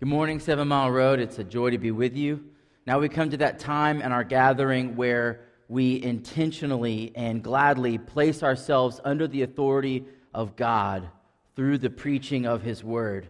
Good morning, Seven Mile Road. It's a joy to be with you. Now we come to that time in our gathering where we intentionally and gladly place ourselves under the authority of God through the preaching of His Word.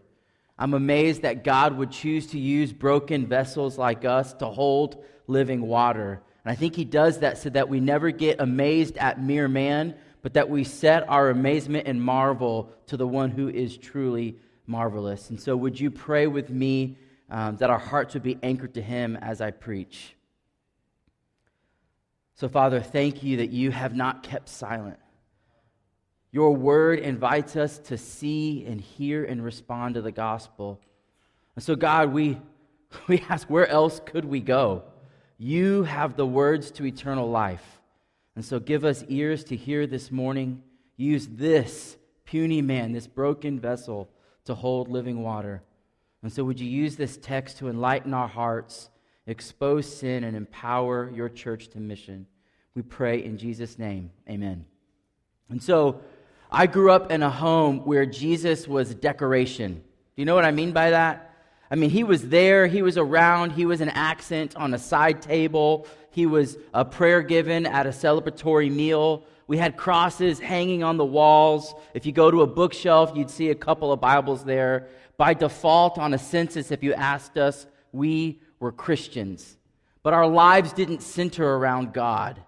I'm amazed that God would choose to use broken vessels like us to hold living water. And I think He does that so that we never get amazed at mere man, but that we set our amazement and marvel to the one who is truly marvelous. And so, would you pray with me um, that our hearts would be anchored to Him as I preach? So, Father, thank you that you have not kept silent. Your word invites us to see and hear and respond to the gospel. And so, God, we, we ask, where else could we go? You have the words to eternal life. And so, give us ears to hear this morning. Use this puny man, this broken vessel to hold living water. And so, would you use this text to enlighten our hearts, expose sin, and empower your church to mission? We pray in Jesus' name. Amen. And so, I grew up in a home where Jesus was decoration. Do you know what I mean by that? I mean, he was there, he was around, he was an accent on a side table, he was a prayer given at a celebratory meal. We had crosses hanging on the walls. If you go to a bookshelf, you'd see a couple of Bibles there. By default, on a census, if you asked us, we were Christians. But our lives didn't center around God.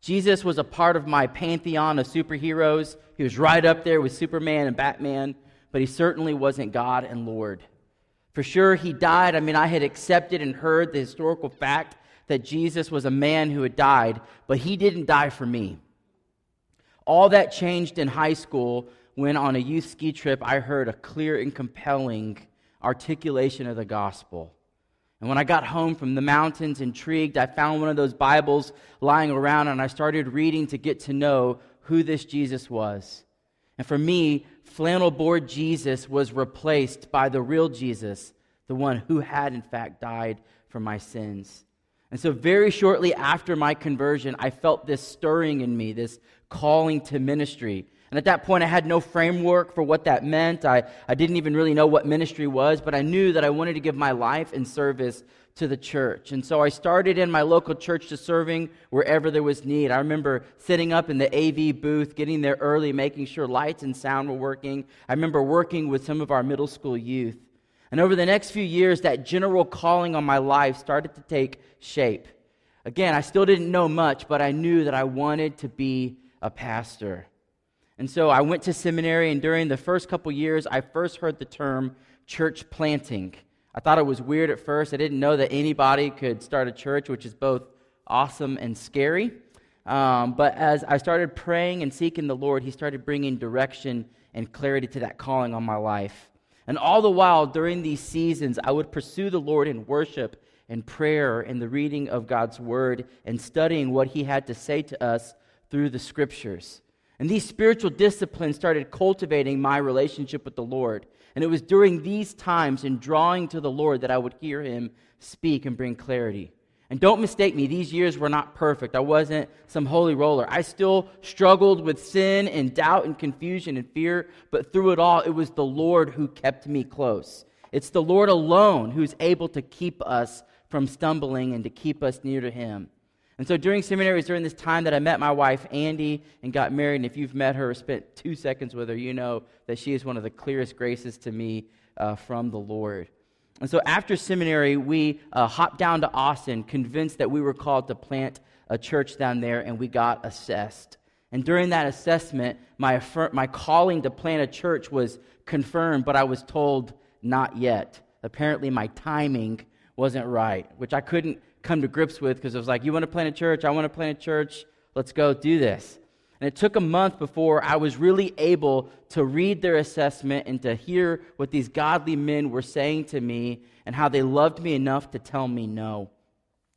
Jesus was a part of my pantheon of superheroes. He was right up there with Superman and Batman, but he certainly wasn't God and Lord. For sure, he died. I mean, I had accepted and heard the historical fact that Jesus was a man who had died, but he didn't die for me. All that changed in high school when, on a youth ski trip, I heard a clear and compelling articulation of the gospel. And when I got home from the mountains, intrigued, I found one of those Bibles lying around and I started reading to get to know who this Jesus was. And for me, flannel board Jesus was replaced by the real Jesus, the one who had, in fact, died for my sins. And so, very shortly after my conversion, I felt this stirring in me, this calling to ministry. And at that point, I had no framework for what that meant. I, I didn't even really know what ministry was, but I knew that I wanted to give my life in service to the church. And so I started in my local church to serving wherever there was need. I remember sitting up in the AV booth, getting there early, making sure lights and sound were working. I remember working with some of our middle school youth. And over the next few years, that general calling on my life started to take shape. Again, I still didn't know much, but I knew that I wanted to be a pastor. And so I went to seminary, and during the first couple years, I first heard the term church planting. I thought it was weird at first. I didn't know that anybody could start a church, which is both awesome and scary. Um, but as I started praying and seeking the Lord, He started bringing direction and clarity to that calling on my life. And all the while, during these seasons, I would pursue the Lord in worship and prayer and the reading of God's word and studying what He had to say to us through the scriptures. And these spiritual disciplines started cultivating my relationship with the Lord. And it was during these times in drawing to the Lord that I would hear Him speak and bring clarity. And don't mistake me, these years were not perfect. I wasn't some holy roller. I still struggled with sin and doubt and confusion and fear, but through it all, it was the Lord who kept me close. It's the Lord alone who's able to keep us from stumbling and to keep us near to Him. And so during seminary, was during this time that I met my wife, Andy, and got married. And if you've met her or spent two seconds with her, you know that she is one of the clearest graces to me uh, from the Lord. And so after seminary, we uh, hopped down to Austin, convinced that we were called to plant a church down there, and we got assessed. And during that assessment, my, my calling to plant a church was confirmed, but I was told not yet. Apparently, my timing wasn't right, which I couldn't come to grips with because it was like, you want to plant a church? I want to plant a church. Let's go do this. And it took a month before I was really able to read their assessment and to hear what these godly men were saying to me and how they loved me enough to tell me no.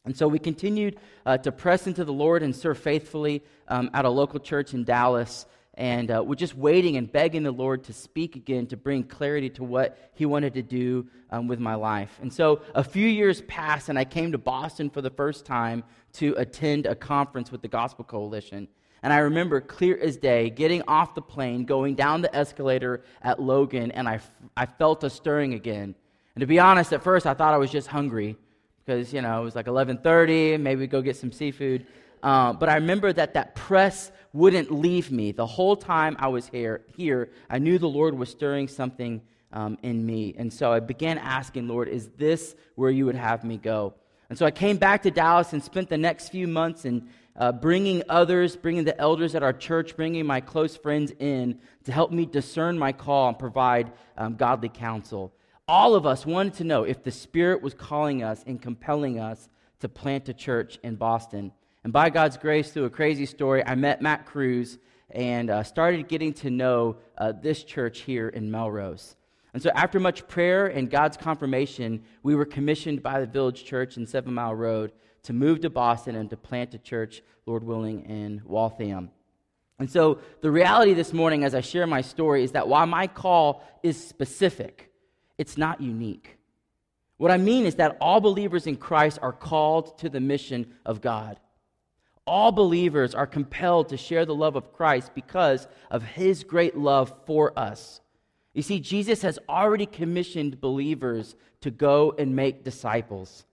And so we continued uh, to press into the Lord and serve faithfully um, at a local church in Dallas. And uh, we're just waiting and begging the Lord to speak again, to bring clarity to what He wanted to do um, with my life. And so a few years passed, and I came to Boston for the first time to attend a conference with the Gospel Coalition. And I remember clear as day getting off the plane, going down the escalator at Logan, and I, I felt a stirring again. And to be honest, at first I thought I was just hungry because, you know, it was like 11.30, maybe go get some seafood. Uh, but I remember that that press wouldn't leave me. The whole time I was here, here I knew the Lord was stirring something um, in me. And so I began asking, Lord, is this where you would have me go? And so I came back to Dallas and spent the next few months in uh, bringing others, bringing the elders at our church, bringing my close friends in to help me discern my call and provide um, godly counsel. All of us wanted to know if the Spirit was calling us and compelling us to plant a church in Boston. And by God's grace, through a crazy story, I met Matt Cruz and uh, started getting to know uh, this church here in Melrose. And so, after much prayer and God's confirmation, we were commissioned by the Village Church in Seven Mile Road to move to Boston and to plant a church, Lord willing, in Waltham. And so, the reality this morning, as I share my story, is that while my call is specific, it's not unique. What I mean is that all believers in Christ are called to the mission of God. All believers are compelled to share the love of Christ because of his great love for us. You see, Jesus has already commissioned believers to go and make disciples.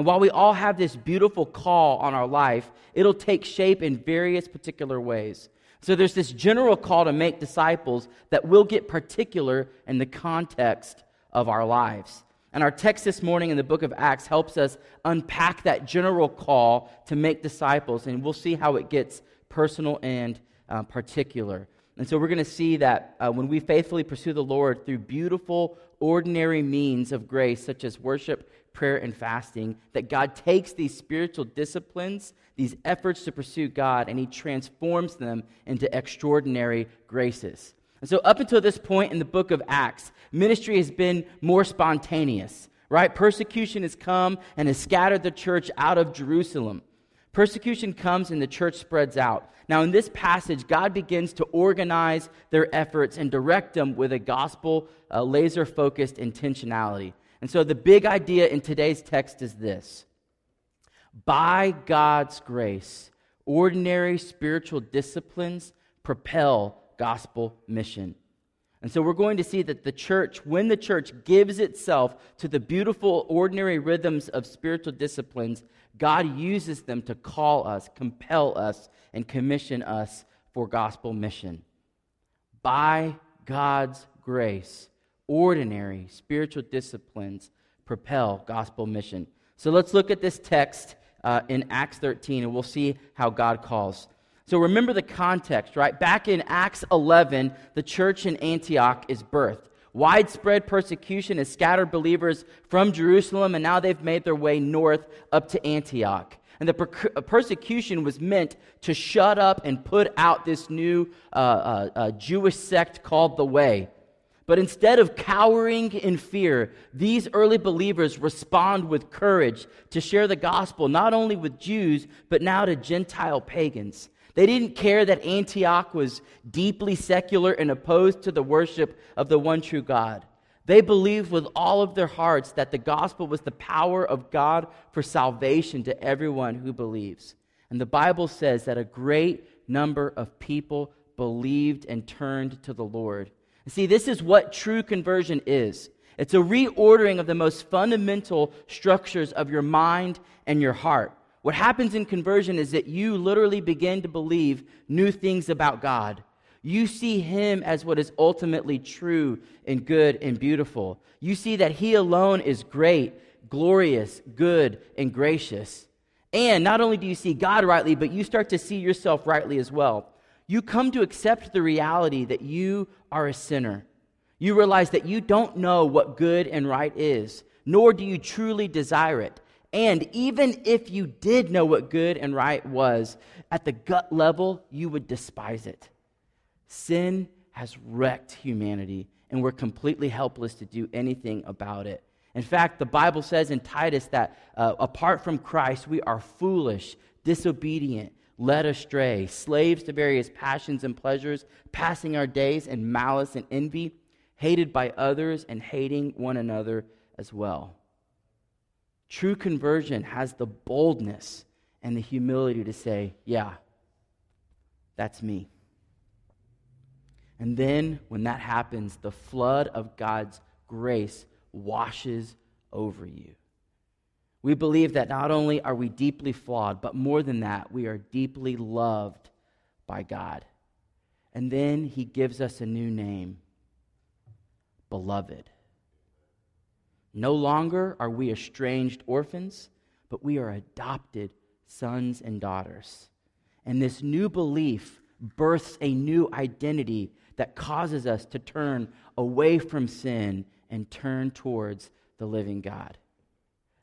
And while we all have this beautiful call on our life, it'll take shape in various particular ways. So there's this general call to make disciples that will get particular in the context of our lives. And our text this morning in the book of Acts helps us unpack that general call to make disciples, and we'll see how it gets personal and uh, particular. And so we're going to see that uh, when we faithfully pursue the Lord through beautiful, ordinary means of grace, such as worship, prayer, and fasting, that God takes these spiritual disciplines, these efforts to pursue God, and He transforms them into extraordinary graces. And so, up until this point in the book of Acts, ministry has been more spontaneous, right? Persecution has come and has scattered the church out of Jerusalem. Persecution comes and the church spreads out. Now, in this passage, God begins to organize their efforts and direct them with a gospel uh, laser focused intentionality. And so, the big idea in today's text is this By God's grace, ordinary spiritual disciplines propel gospel mission. And so we're going to see that the church, when the church gives itself to the beautiful, ordinary rhythms of spiritual disciplines, God uses them to call us, compel us, and commission us for gospel mission. By God's grace, ordinary spiritual disciplines propel gospel mission. So let's look at this text uh, in Acts 13 and we'll see how God calls. So remember the context, right? Back in Acts 11, the church in Antioch is birthed. Widespread persecution has scattered believers from Jerusalem, and now they've made their way north up to Antioch. And the per- uh, persecution was meant to shut up and put out this new uh, uh, uh, Jewish sect called the Way. But instead of cowering in fear, these early believers respond with courage to share the gospel not only with Jews, but now to Gentile pagans. They didn't care that Antioch was deeply secular and opposed to the worship of the one true God. They believed with all of their hearts that the gospel was the power of God for salvation to everyone who believes. And the Bible says that a great number of people believed and turned to the Lord. See, this is what true conversion is. It's a reordering of the most fundamental structures of your mind and your heart. What happens in conversion is that you literally begin to believe new things about God. You see Him as what is ultimately true and good and beautiful. You see that He alone is great, glorious, good, and gracious. And not only do you see God rightly, but you start to see yourself rightly as well. You come to accept the reality that you are a sinner. You realize that you don't know what good and right is, nor do you truly desire it. And even if you did know what good and right was, at the gut level, you would despise it. Sin has wrecked humanity, and we're completely helpless to do anything about it. In fact, the Bible says in Titus that uh, apart from Christ, we are foolish, disobedient, led astray, slaves to various passions and pleasures, passing our days in malice and envy, hated by others, and hating one another as well. True conversion has the boldness and the humility to say, Yeah, that's me. And then when that happens, the flood of God's grace washes over you. We believe that not only are we deeply flawed, but more than that, we are deeply loved by God. And then he gives us a new name Beloved. No longer are we estranged orphans, but we are adopted sons and daughters. And this new belief births a new identity that causes us to turn away from sin and turn towards the living God.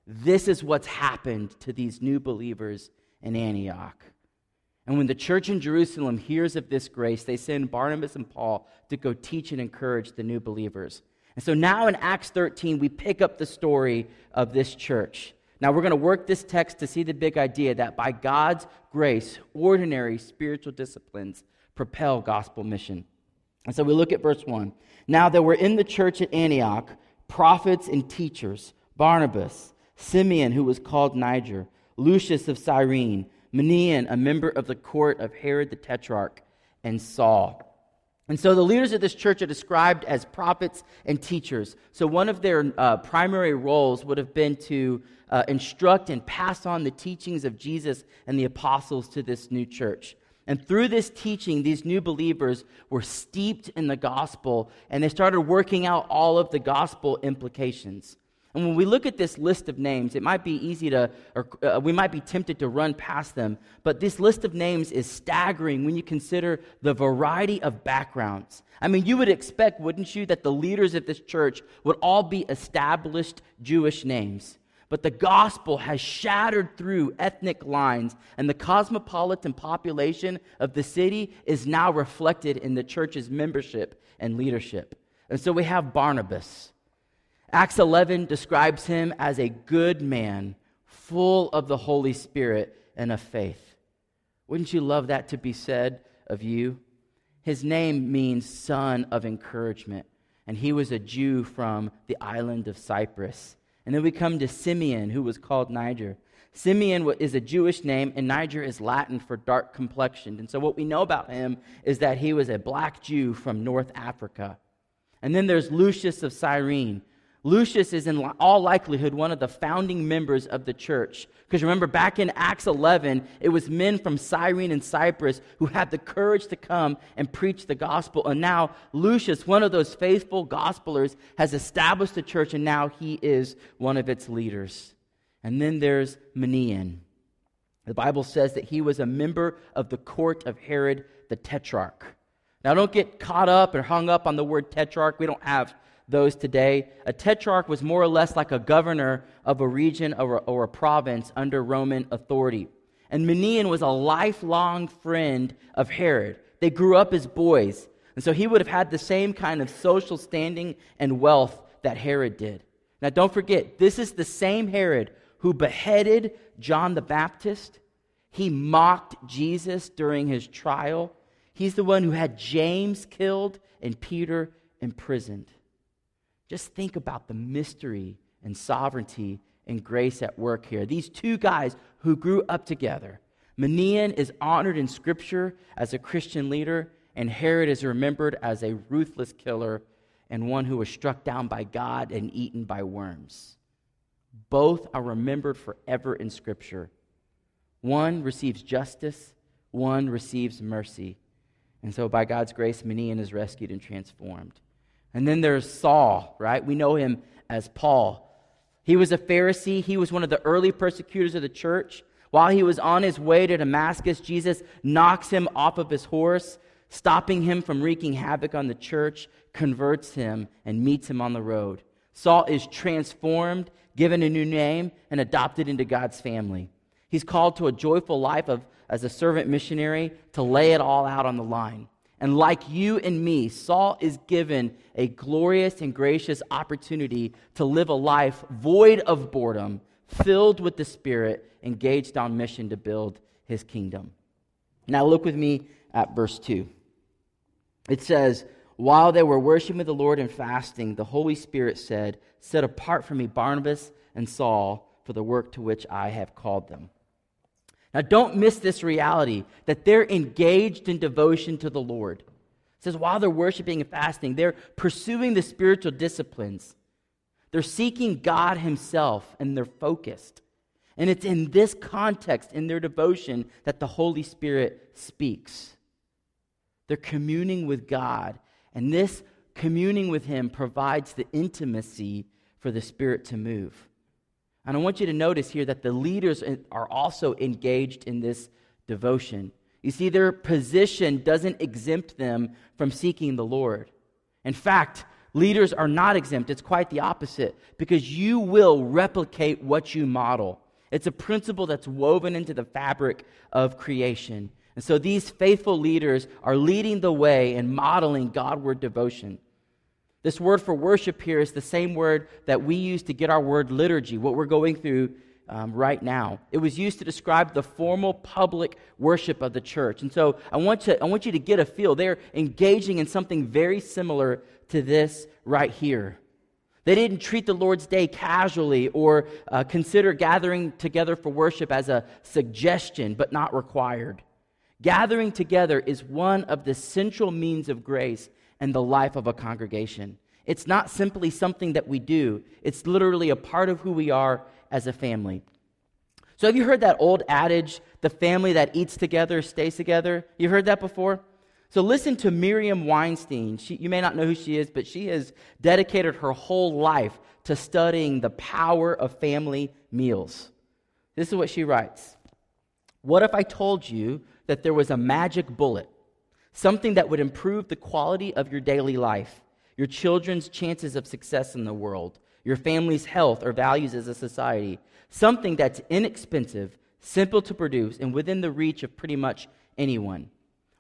This is what's happened to these new believers in Antioch. And when the church in Jerusalem hears of this grace, they send Barnabas and Paul to go teach and encourage the new believers. And so now in Acts 13, we pick up the story of this church. Now we're going to work this text to see the big idea that by God's grace, ordinary spiritual disciplines propel gospel mission. And so we look at verse 1. Now there were in the church at Antioch prophets and teachers Barnabas, Simeon, who was called Niger, Lucius of Cyrene, Manaen, a member of the court of Herod the Tetrarch, and Saul. And so the leaders of this church are described as prophets and teachers. So one of their uh, primary roles would have been to uh, instruct and pass on the teachings of Jesus and the apostles to this new church. And through this teaching, these new believers were steeped in the gospel and they started working out all of the gospel implications. And when we look at this list of names, it might be easy to, or uh, we might be tempted to run past them, but this list of names is staggering when you consider the variety of backgrounds. I mean, you would expect, wouldn't you, that the leaders of this church would all be established Jewish names. But the gospel has shattered through ethnic lines, and the cosmopolitan population of the city is now reflected in the church's membership and leadership. And so we have Barnabas. Acts 11 describes him as a good man, full of the Holy Spirit and of faith. Wouldn't you love that to be said of you? His name means son of encouragement, and he was a Jew from the island of Cyprus. And then we come to Simeon, who was called Niger. Simeon is a Jewish name, and Niger is Latin for dark complexioned. And so, what we know about him is that he was a black Jew from North Africa. And then there's Lucius of Cyrene, Lucius is in all likelihood one of the founding members of the church. Because remember, back in Acts 11, it was men from Cyrene and Cyprus who had the courage to come and preach the gospel. And now Lucius, one of those faithful gospelers, has established the church, and now he is one of its leaders. And then there's Manaen. The Bible says that he was a member of the court of Herod the Tetrarch. Now, don't get caught up or hung up on the word tetrarch. We don't have those today. A tetrarch was more or less like a governor of a region or, or a province under Roman authority. And Manaen was a lifelong friend of Herod. They grew up as boys. And so he would have had the same kind of social standing and wealth that Herod did. Now, don't forget, this is the same Herod who beheaded John the Baptist. He mocked Jesus during his trial. He's the one who had James killed and Peter imprisoned. Just think about the mystery and sovereignty and grace at work here. These two guys who grew up together. Manaen is honored in Scripture as a Christian leader, and Herod is remembered as a ruthless killer and one who was struck down by God and eaten by worms. Both are remembered forever in Scripture. One receives justice, one receives mercy. And so, by God's grace, Manaen is rescued and transformed. And then there's Saul, right? We know him as Paul. He was a Pharisee, he was one of the early persecutors of the church. While he was on his way to Damascus, Jesus knocks him off of his horse, stopping him from wreaking havoc on the church, converts him, and meets him on the road. Saul is transformed, given a new name, and adopted into God's family. He's called to a joyful life of, as a servant missionary to lay it all out on the line. And like you and me, Saul is given a glorious and gracious opportunity to live a life void of boredom, filled with the Spirit, engaged on mission to build his kingdom. Now, look with me at verse 2. It says, While they were worshiping the Lord and fasting, the Holy Spirit said, Set apart for me Barnabas and Saul for the work to which I have called them. Now, don't miss this reality that they're engaged in devotion to the Lord. It says while they're worshiping and fasting, they're pursuing the spiritual disciplines. They're seeking God Himself and they're focused. And it's in this context, in their devotion, that the Holy Spirit speaks. They're communing with God, and this communing with Him provides the intimacy for the Spirit to move. And I want you to notice here that the leaders are also engaged in this devotion. You see, their position doesn't exempt them from seeking the Lord. In fact, leaders are not exempt. It's quite the opposite because you will replicate what you model. It's a principle that's woven into the fabric of creation. And so these faithful leaders are leading the way and modeling Godward devotion. This word for worship here is the same word that we use to get our word liturgy, what we're going through um, right now. It was used to describe the formal public worship of the church. And so I want, to, I want you to get a feel. They're engaging in something very similar to this right here. They didn't treat the Lord's Day casually or uh, consider gathering together for worship as a suggestion, but not required. Gathering together is one of the central means of grace in the life of a congregation. It's not simply something that we do, it's literally a part of who we are as a family. So, have you heard that old adage, the family that eats together stays together? You've heard that before? So, listen to Miriam Weinstein. She, you may not know who she is, but she has dedicated her whole life to studying the power of family meals. This is what she writes What if I told you that there was a magic bullet, something that would improve the quality of your daily life, your children's chances of success in the world, your family's health or values as a society. Something that's inexpensive, simple to produce, and within the reach of pretty much anyone.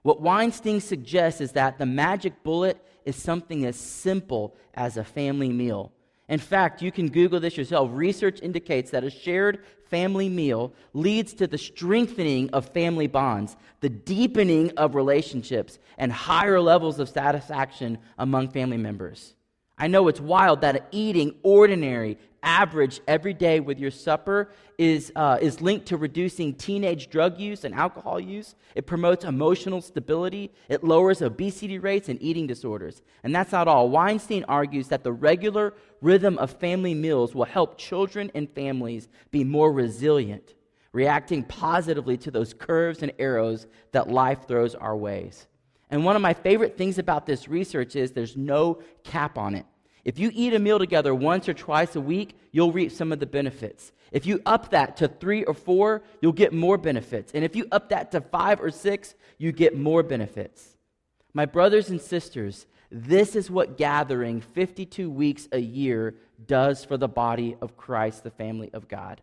What Weinstein suggests is that the magic bullet is something as simple as a family meal. In fact, you can Google this yourself. Research indicates that a shared family meal leads to the strengthening of family bonds, the deepening of relationships, and higher levels of satisfaction among family members. I know it's wild that eating ordinary, average, every day with your supper is, uh, is linked to reducing teenage drug use and alcohol use. It promotes emotional stability. It lowers obesity rates and eating disorders. And that's not all. Weinstein argues that the regular rhythm of family meals will help children and families be more resilient, reacting positively to those curves and arrows that life throws our ways. And one of my favorite things about this research is there's no cap on it. If you eat a meal together once or twice a week, you'll reap some of the benefits. If you up that to three or four, you'll get more benefits. And if you up that to five or six, you get more benefits. My brothers and sisters, this is what gathering 52 weeks a year does for the body of Christ, the family of God.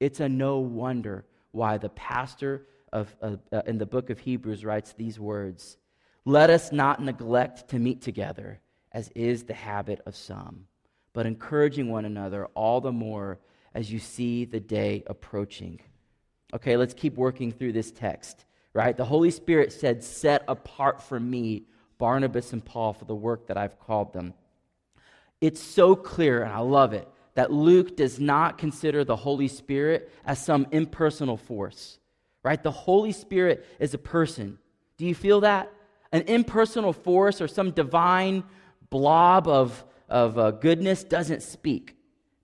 It's a no wonder why the pastor of, uh, uh, in the book of Hebrews writes these words let us not neglect to meet together, as is the habit of some, but encouraging one another all the more as you see the day approaching. Okay, let's keep working through this text, right? The Holy Spirit said, Set apart for me Barnabas and Paul for the work that I've called them. It's so clear, and I love it, that Luke does not consider the Holy Spirit as some impersonal force, right? The Holy Spirit is a person. Do you feel that? An impersonal force or some divine blob of, of uh, goodness doesn't speak.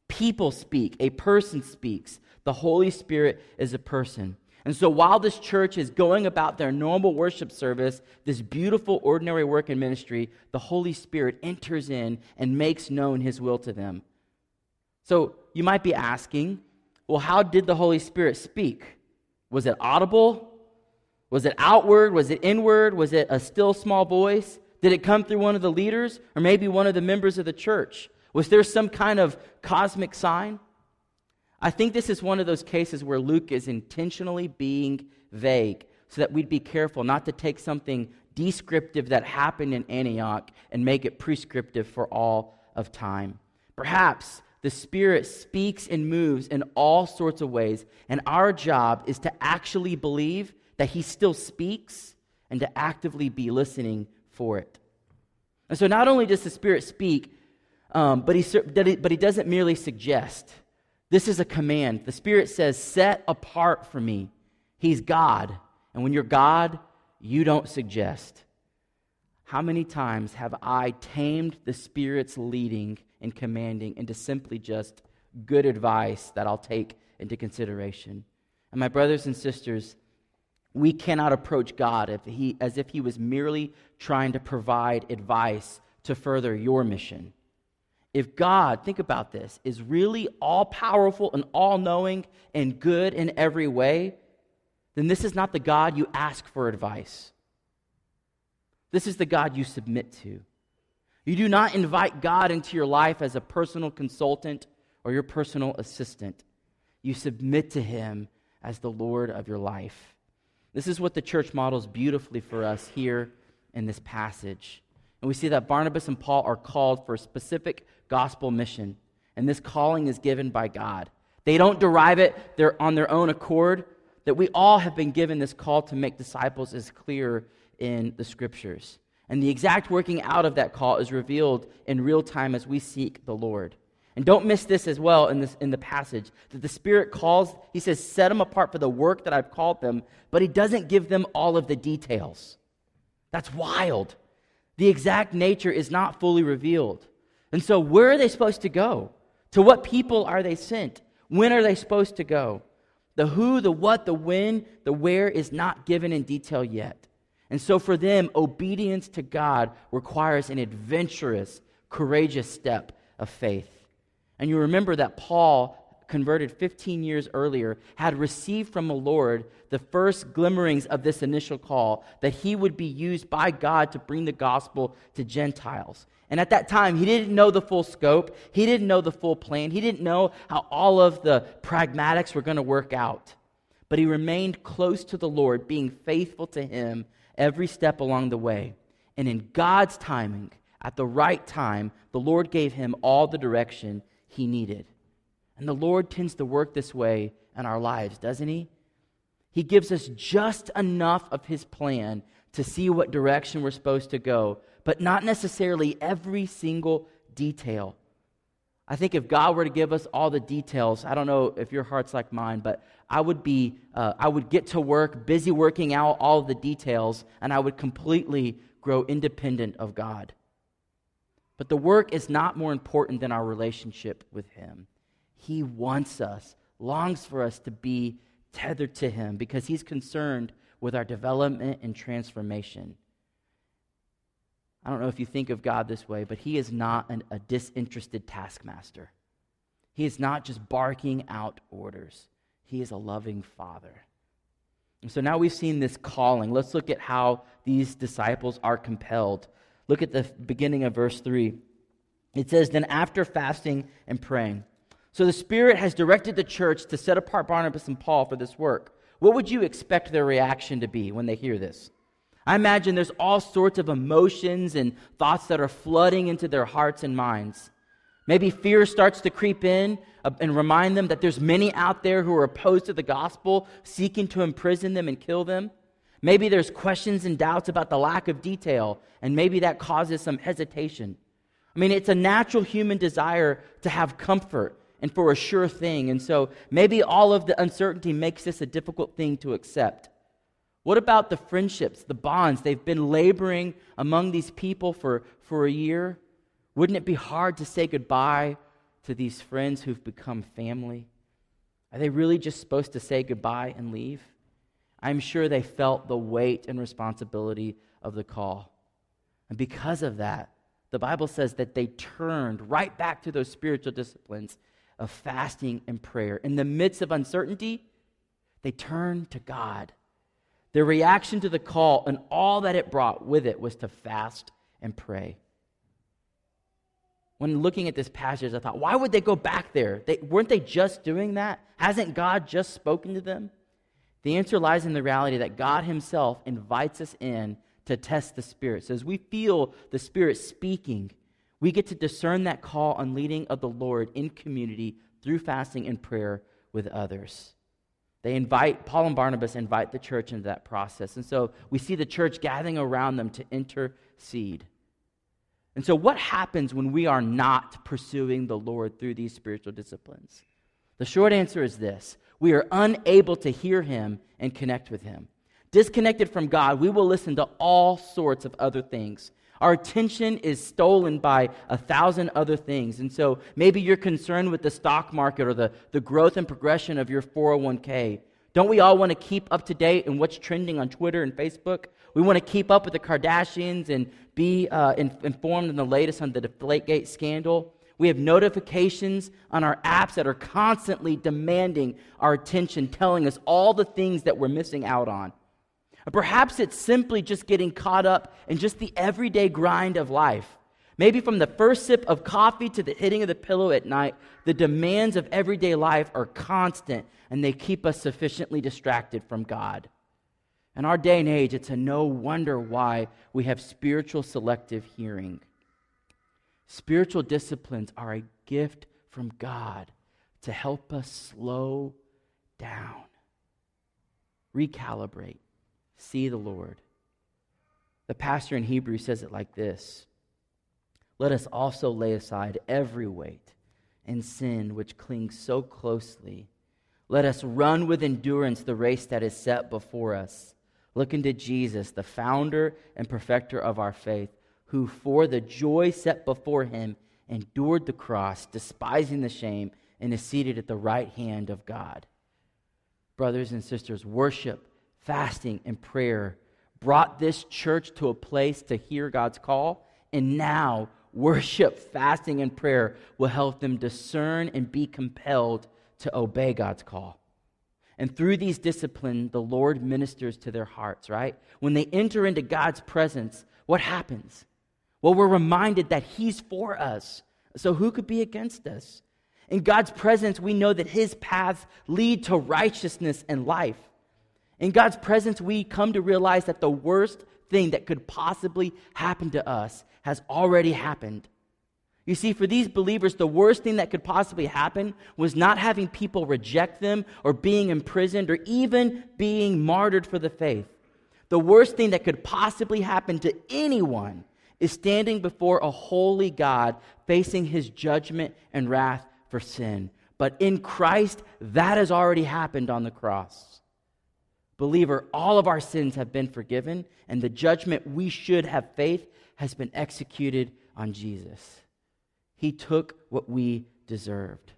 People speak, a person speaks. The Holy Spirit is a person. And so while this church is going about their normal worship service, this beautiful, ordinary work and ministry, the Holy Spirit enters in and makes known his will to them. So you might be asking, well, how did the Holy Spirit speak? Was it audible? Was it outward? Was it inward? Was it a still small voice? Did it come through one of the leaders or maybe one of the members of the church? Was there some kind of cosmic sign? I think this is one of those cases where Luke is intentionally being vague so that we'd be careful not to take something descriptive that happened in Antioch and make it prescriptive for all of time. Perhaps the Spirit speaks and moves in all sorts of ways, and our job is to actually believe that he still speaks and to actively be listening for it. And so not only does the Spirit speak, um, but, he, but he doesn't merely suggest. This is a command. The Spirit says, Set apart for me. He's God. And when you're God, you don't suggest. how many times have I tamed the Spirit's leading and commanding into simply just good advice that I'll take into consideration? And my brothers and sisters, we cannot approach God if he, as if He was merely trying to provide advice to further your mission. If God, think about this, is really all powerful and all knowing and good in every way, then this is not the God you ask for advice. This is the God you submit to. You do not invite God into your life as a personal consultant or your personal assistant. You submit to Him as the Lord of your life. This is what the church models beautifully for us here in this passage. And we see that Barnabas and Paul are called for a specific gospel mission. And this calling is given by God. They don't derive it they're on their own accord. That we all have been given this call to make disciples is clear in the scriptures. And the exact working out of that call is revealed in real time as we seek the Lord. And don't miss this as well in, this, in the passage that the Spirit calls, he says, set them apart for the work that I've called them, but he doesn't give them all of the details. That's wild. The exact nature is not fully revealed. And so, where are they supposed to go? To what people are they sent? When are they supposed to go? The who, the what, the when, the where is not given in detail yet. And so, for them, obedience to God requires an adventurous, courageous step of faith. And you remember that Paul, converted 15 years earlier, had received from the Lord the first glimmerings of this initial call that he would be used by God to bring the gospel to Gentiles. And at that time, he didn't know the full scope, he didn't know the full plan, he didn't know how all of the pragmatics were going to work out. But he remained close to the Lord, being faithful to him every step along the way. And in God's timing, at the right time, the Lord gave him all the direction he needed. And the Lord tends to work this way in our lives, doesn't he? He gives us just enough of his plan to see what direction we're supposed to go, but not necessarily every single detail. I think if God were to give us all the details, I don't know if your heart's like mine, but I would be, uh, I would get to work, busy working out all the details, and I would completely grow independent of God. But the work is not more important than our relationship with Him. He wants us, longs for us to be tethered to Him because He's concerned with our development and transformation. I don't know if you think of God this way, but He is not an, a disinterested taskmaster. He is not just barking out orders, He is a loving Father. And so now we've seen this calling. Let's look at how these disciples are compelled Look at the beginning of verse 3. It says, Then after fasting and praying. So the Spirit has directed the church to set apart Barnabas and Paul for this work. What would you expect their reaction to be when they hear this? I imagine there's all sorts of emotions and thoughts that are flooding into their hearts and minds. Maybe fear starts to creep in uh, and remind them that there's many out there who are opposed to the gospel, seeking to imprison them and kill them. Maybe there's questions and doubts about the lack of detail, and maybe that causes some hesitation. I mean, it's a natural human desire to have comfort and for a sure thing. And so maybe all of the uncertainty makes this a difficult thing to accept. What about the friendships, the bonds? They've been laboring among these people for, for a year. Wouldn't it be hard to say goodbye to these friends who've become family? Are they really just supposed to say goodbye and leave? I'm sure they felt the weight and responsibility of the call. And because of that, the Bible says that they turned right back to those spiritual disciplines of fasting and prayer. In the midst of uncertainty, they turned to God. Their reaction to the call and all that it brought with it was to fast and pray. When looking at this passage, I thought, why would they go back there? They, weren't they just doing that? Hasn't God just spoken to them? The answer lies in the reality that God Himself invites us in to test the Spirit. So as we feel the Spirit speaking, we get to discern that call on leading of the Lord in community through fasting and prayer with others. They invite, Paul and Barnabas invite the church into that process. And so we see the church gathering around them to intercede. And so, what happens when we are not pursuing the Lord through these spiritual disciplines? The short answer is this we are unable to hear him and connect with him. Disconnected from God, we will listen to all sorts of other things. Our attention is stolen by a thousand other things. And so maybe you're concerned with the stock market or the, the growth and progression of your 401k. Don't we all want to keep up to date in what's trending on Twitter and Facebook? We want to keep up with the Kardashians and be uh, in, informed in the latest on the Deflategate scandal. We have notifications on our apps that are constantly demanding our attention, telling us all the things that we're missing out on. Or perhaps it's simply just getting caught up in just the everyday grind of life. Maybe from the first sip of coffee to the hitting of the pillow at night, the demands of everyday life are constant and they keep us sufficiently distracted from God. In our day and age, it's a no wonder why we have spiritual selective hearing. Spiritual disciplines are a gift from God to help us slow down, recalibrate, see the Lord. The pastor in Hebrew says it like this Let us also lay aside every weight and sin which clings so closely. Let us run with endurance the race that is set before us, Look to Jesus, the founder and perfecter of our faith, who for the joy set before him endured the cross, despising the shame, and is seated at the right hand of God. Brothers and sisters, worship fasting, and prayer brought this church to a place to hear God's call. And now, worship, fasting, and prayer will help them discern and be compelled to obey God's call. And through these disciplines, the Lord ministers to their hearts, right? When they enter into God's presence, what happens? Well, we're reminded that He's for us. So who could be against us? In God's presence, we know that His paths lead to righteousness and life. In God's presence, we come to realize that the worst thing that could possibly happen to us has already happened. You see, for these believers, the worst thing that could possibly happen was not having people reject them or being imprisoned or even being martyred for the faith. The worst thing that could possibly happen to anyone is standing before a holy God facing his judgment and wrath for sin. But in Christ, that has already happened on the cross. Believer, all of our sins have been forgiven, and the judgment we should have faith has been executed on Jesus. He took what we deserved.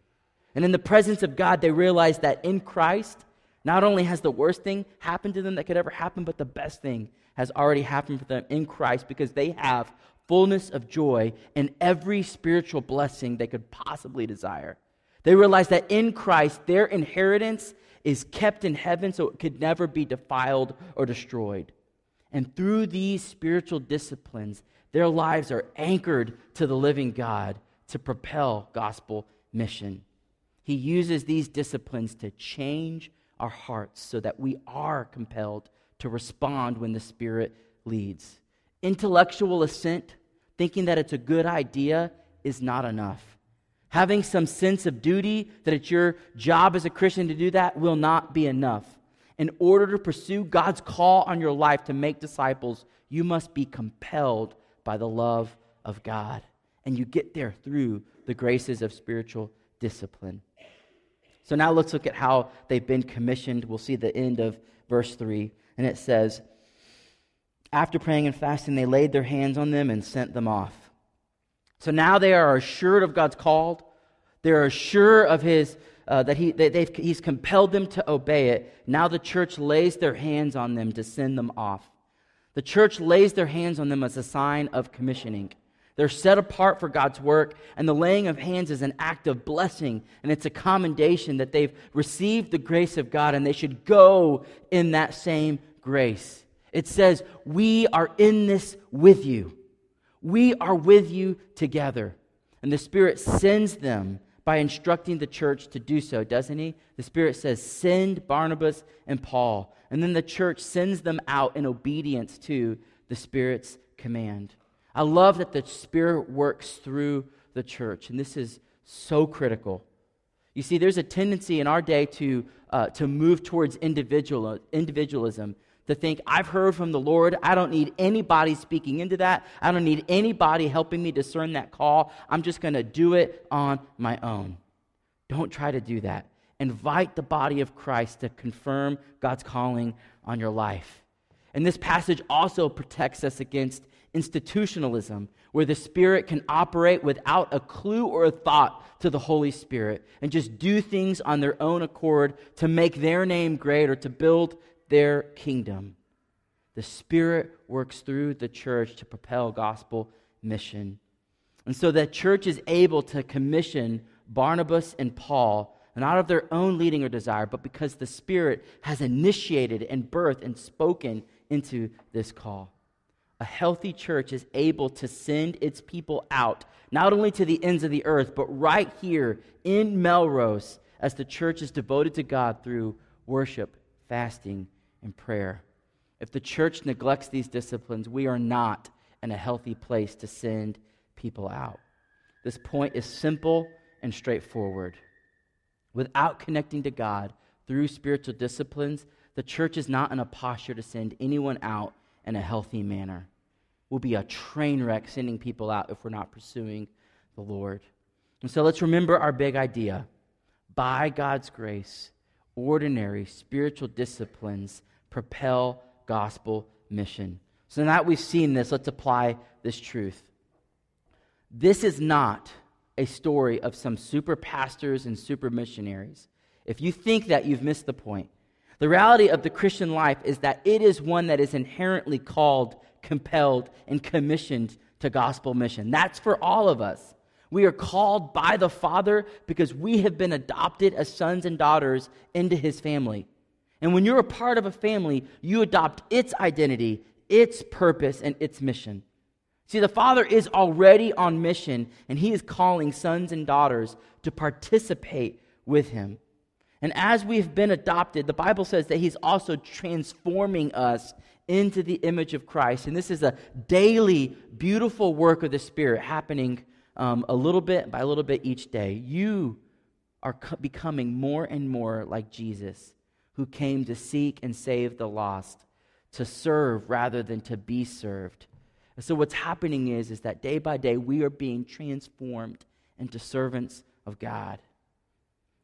And in the presence of God, they realized that in Christ, not only has the worst thing happened to them that could ever happen, but the best thing has already happened for them in Christ because they have fullness of joy and every spiritual blessing they could possibly desire. They realize that in Christ, their inheritance is kept in heaven so it could never be defiled or destroyed. And through these spiritual disciplines, their lives are anchored to the living God to propel gospel mission. He uses these disciplines to change our hearts so that we are compelled to respond when the Spirit leads. Intellectual assent, thinking that it's a good idea, is not enough. Having some sense of duty that it's your job as a Christian to do that will not be enough. In order to pursue God's call on your life to make disciples, you must be compelled by the love of God. And you get there through the graces of spiritual discipline. So now let's look at how they've been commissioned. We'll see the end of verse 3. And it says, After praying and fasting, they laid their hands on them and sent them off. So now they are assured of God's called. They're assured of his, uh, that, he, that he's compelled them to obey it. Now the church lays their hands on them to send them off. The church lays their hands on them as a sign of commissioning. They're set apart for God's work, and the laying of hands is an act of blessing, and it's a commendation that they've received the grace of God, and they should go in that same grace. It says, We are in this with you. We are with you together. And the Spirit sends them by instructing the church to do so, doesn't he? The Spirit says, Send Barnabas and Paul. And then the church sends them out in obedience to the Spirit's command. I love that the Spirit works through the church, and this is so critical. You see, there's a tendency in our day to, uh, to move towards individual, individualism to think, I've heard from the Lord. I don't need anybody speaking into that. I don't need anybody helping me discern that call. I'm just going to do it on my own. Don't try to do that. Invite the body of Christ to confirm God's calling on your life. And this passage also protects us against institutionalism, where the Spirit can operate without a clue or a thought to the Holy Spirit and just do things on their own accord to make their name great or to build their kingdom. The Spirit works through the church to propel gospel mission. And so that church is able to commission Barnabas and Paul, not of their own leading or desire, but because the Spirit has initiated and birthed and spoken into this call a healthy church is able to send its people out, not only to the ends of the earth, but right here in Melrose, as the church is devoted to God through worship, fasting, and prayer. If the church neglects these disciplines, we are not in a healthy place to send people out. This point is simple and straightforward. Without connecting to God through spiritual disciplines, the church is not in a posture to send anyone out in a healthy manner will be a train wreck sending people out if we're not pursuing the Lord. And so let's remember our big idea. By God's grace, ordinary spiritual disciplines propel gospel mission. So now that we've seen this, let's apply this truth. This is not a story of some super pastors and super missionaries. If you think that, you've missed the point. The reality of the Christian life is that it is one that is inherently called compelled, and commissioned to gospel mission. That's for all of us. We are called by the Father because we have been adopted as sons and daughters into his family. And when you're a part of a family, you adopt its identity, its purpose, and its mission. See, the Father is already on mission, and he is calling sons and daughters to participate with him. And as we've been adopted, the Bible says that he's also transforming us into the image of Christ. And this is a daily, beautiful work of the Spirit happening um, a little bit by a little bit each day. You are co- becoming more and more like Jesus, who came to seek and save the lost, to serve rather than to be served. And so what's happening is, is that day by day we are being transformed into servants of God.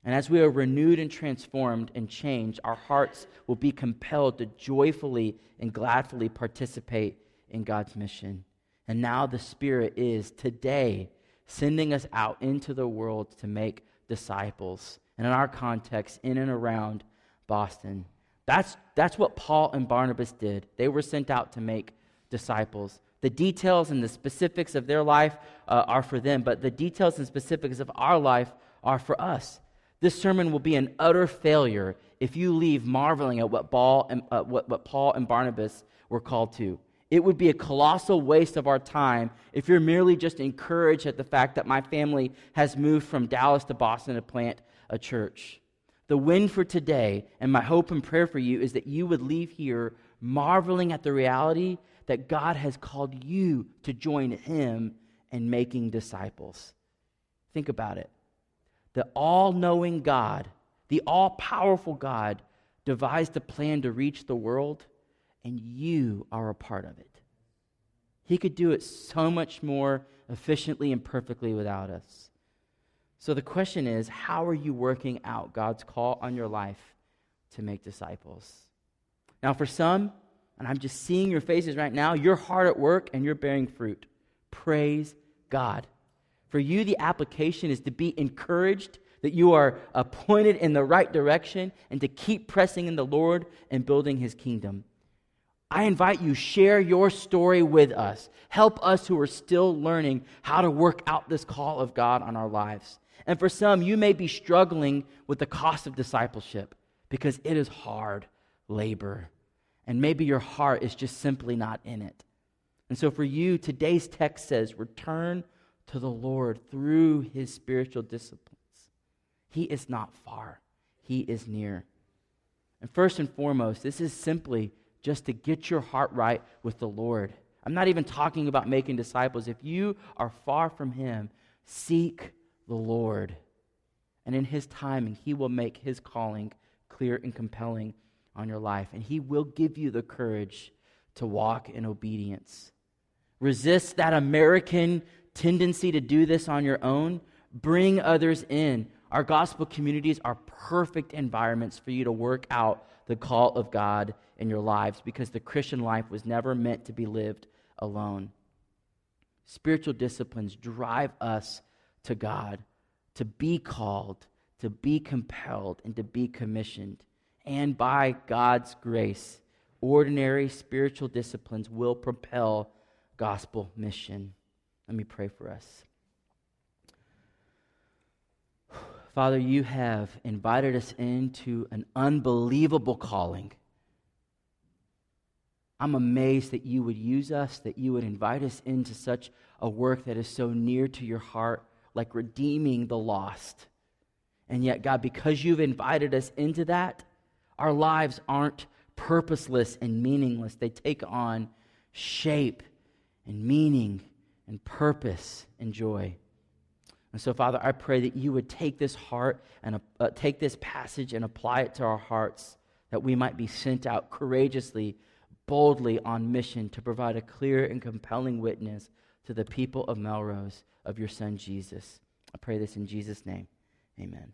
And as we are renewed and transformed and changed, our hearts will be compelled to joyfully and gladly participate in God's mission. And now the Spirit is today sending us out into the world to make disciples. And in our context, in and around Boston. That's, that's what Paul and Barnabas did. They were sent out to make disciples. The details and the specifics of their life uh, are for them, but the details and specifics of our life are for us. This sermon will be an utter failure if you leave marveling at what Paul and, uh, what, what Paul and Barnabas were called to. It would be a colossal waste of our time if you're merely just encouraged at the fact that my family has moved from Dallas to Boston to plant a church. The win for today, and my hope and prayer for you, is that you would leave here marveling at the reality that God has called you to join Him in making disciples. Think about it the all knowing God, the all powerful God, devised a plan to reach the world, and you are a part of it. He could do it so much more efficiently and perfectly without us. So the question is how are you working out God's call on your life to make disciples? Now, for some, and I'm just seeing your faces right now, you're hard at work and you're bearing fruit. Praise God. For you, the application is to be encouraged that you are pointed in the right direction and to keep pressing in the Lord and building his kingdom. I invite you, share your story with us. Help us who are still learning how to work out this call of God on our lives. And for some, you may be struggling with the cost of discipleship because it is hard labor. And maybe your heart is just simply not in it. And so for you, today's text says, return to the Lord through his spiritual disciplines. He is not far, he is near. And first and foremost, this is simply just to get your heart right with the Lord. I'm not even talking about making disciples. If you are far from him, seek the Lord. And in his timing, he will make his calling clear and compelling on your life. And he will give you the courage to walk in obedience. Resist that American tendency to do this on your own, bring others in. Our gospel communities are perfect environments for you to work out the call of God in your lives because the Christian life was never meant to be lived alone. Spiritual disciplines drive us to God, to be called, to be compelled, and to be commissioned. And by God's grace, ordinary spiritual disciplines will propel gospel mission. Let me pray for us. Father, you have invited us into an unbelievable calling. I'm amazed that you would use us, that you would invite us into such a work that is so near to your heart, like redeeming the lost. And yet, God, because you've invited us into that, our lives aren't purposeless and meaningless. They take on shape and meaning and purpose and joy. And so, Father, I pray that you would take this heart and uh, take this passage and apply it to our hearts, that we might be sent out courageously, boldly on mission to provide a clear and compelling witness to the people of Melrose of your Son Jesus. I pray this in Jesus' name. Amen.